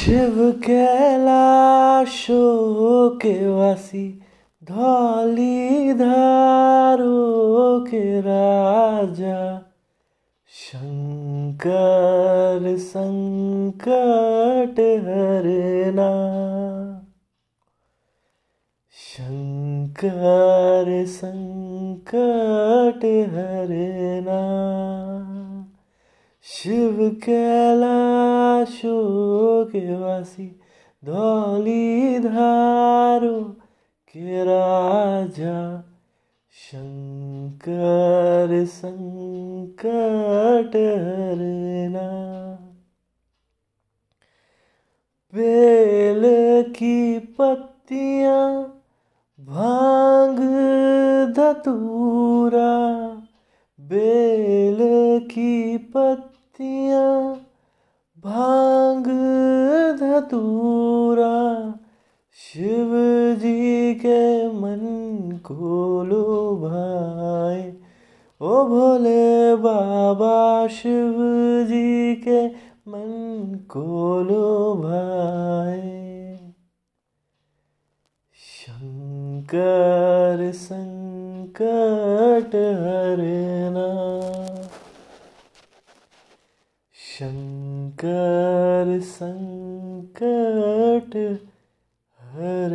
शिव कैलाशो के वासी, धौली धारो के राजा। शंकर संकट हरना शंकर संकट हरना शिव कैलाशो के वासी धौली धारो के राजा शंकर संकट हरना। बेल की पत्तियाँ भाँग धतूरा। बेल की पत्तियाँ भाँग धतूरा शिव जी के मन को लुभाए। ओ भोले बाबा शिव जी के मन को लुभाए। शंकर संकट हरना शंकर संकट हर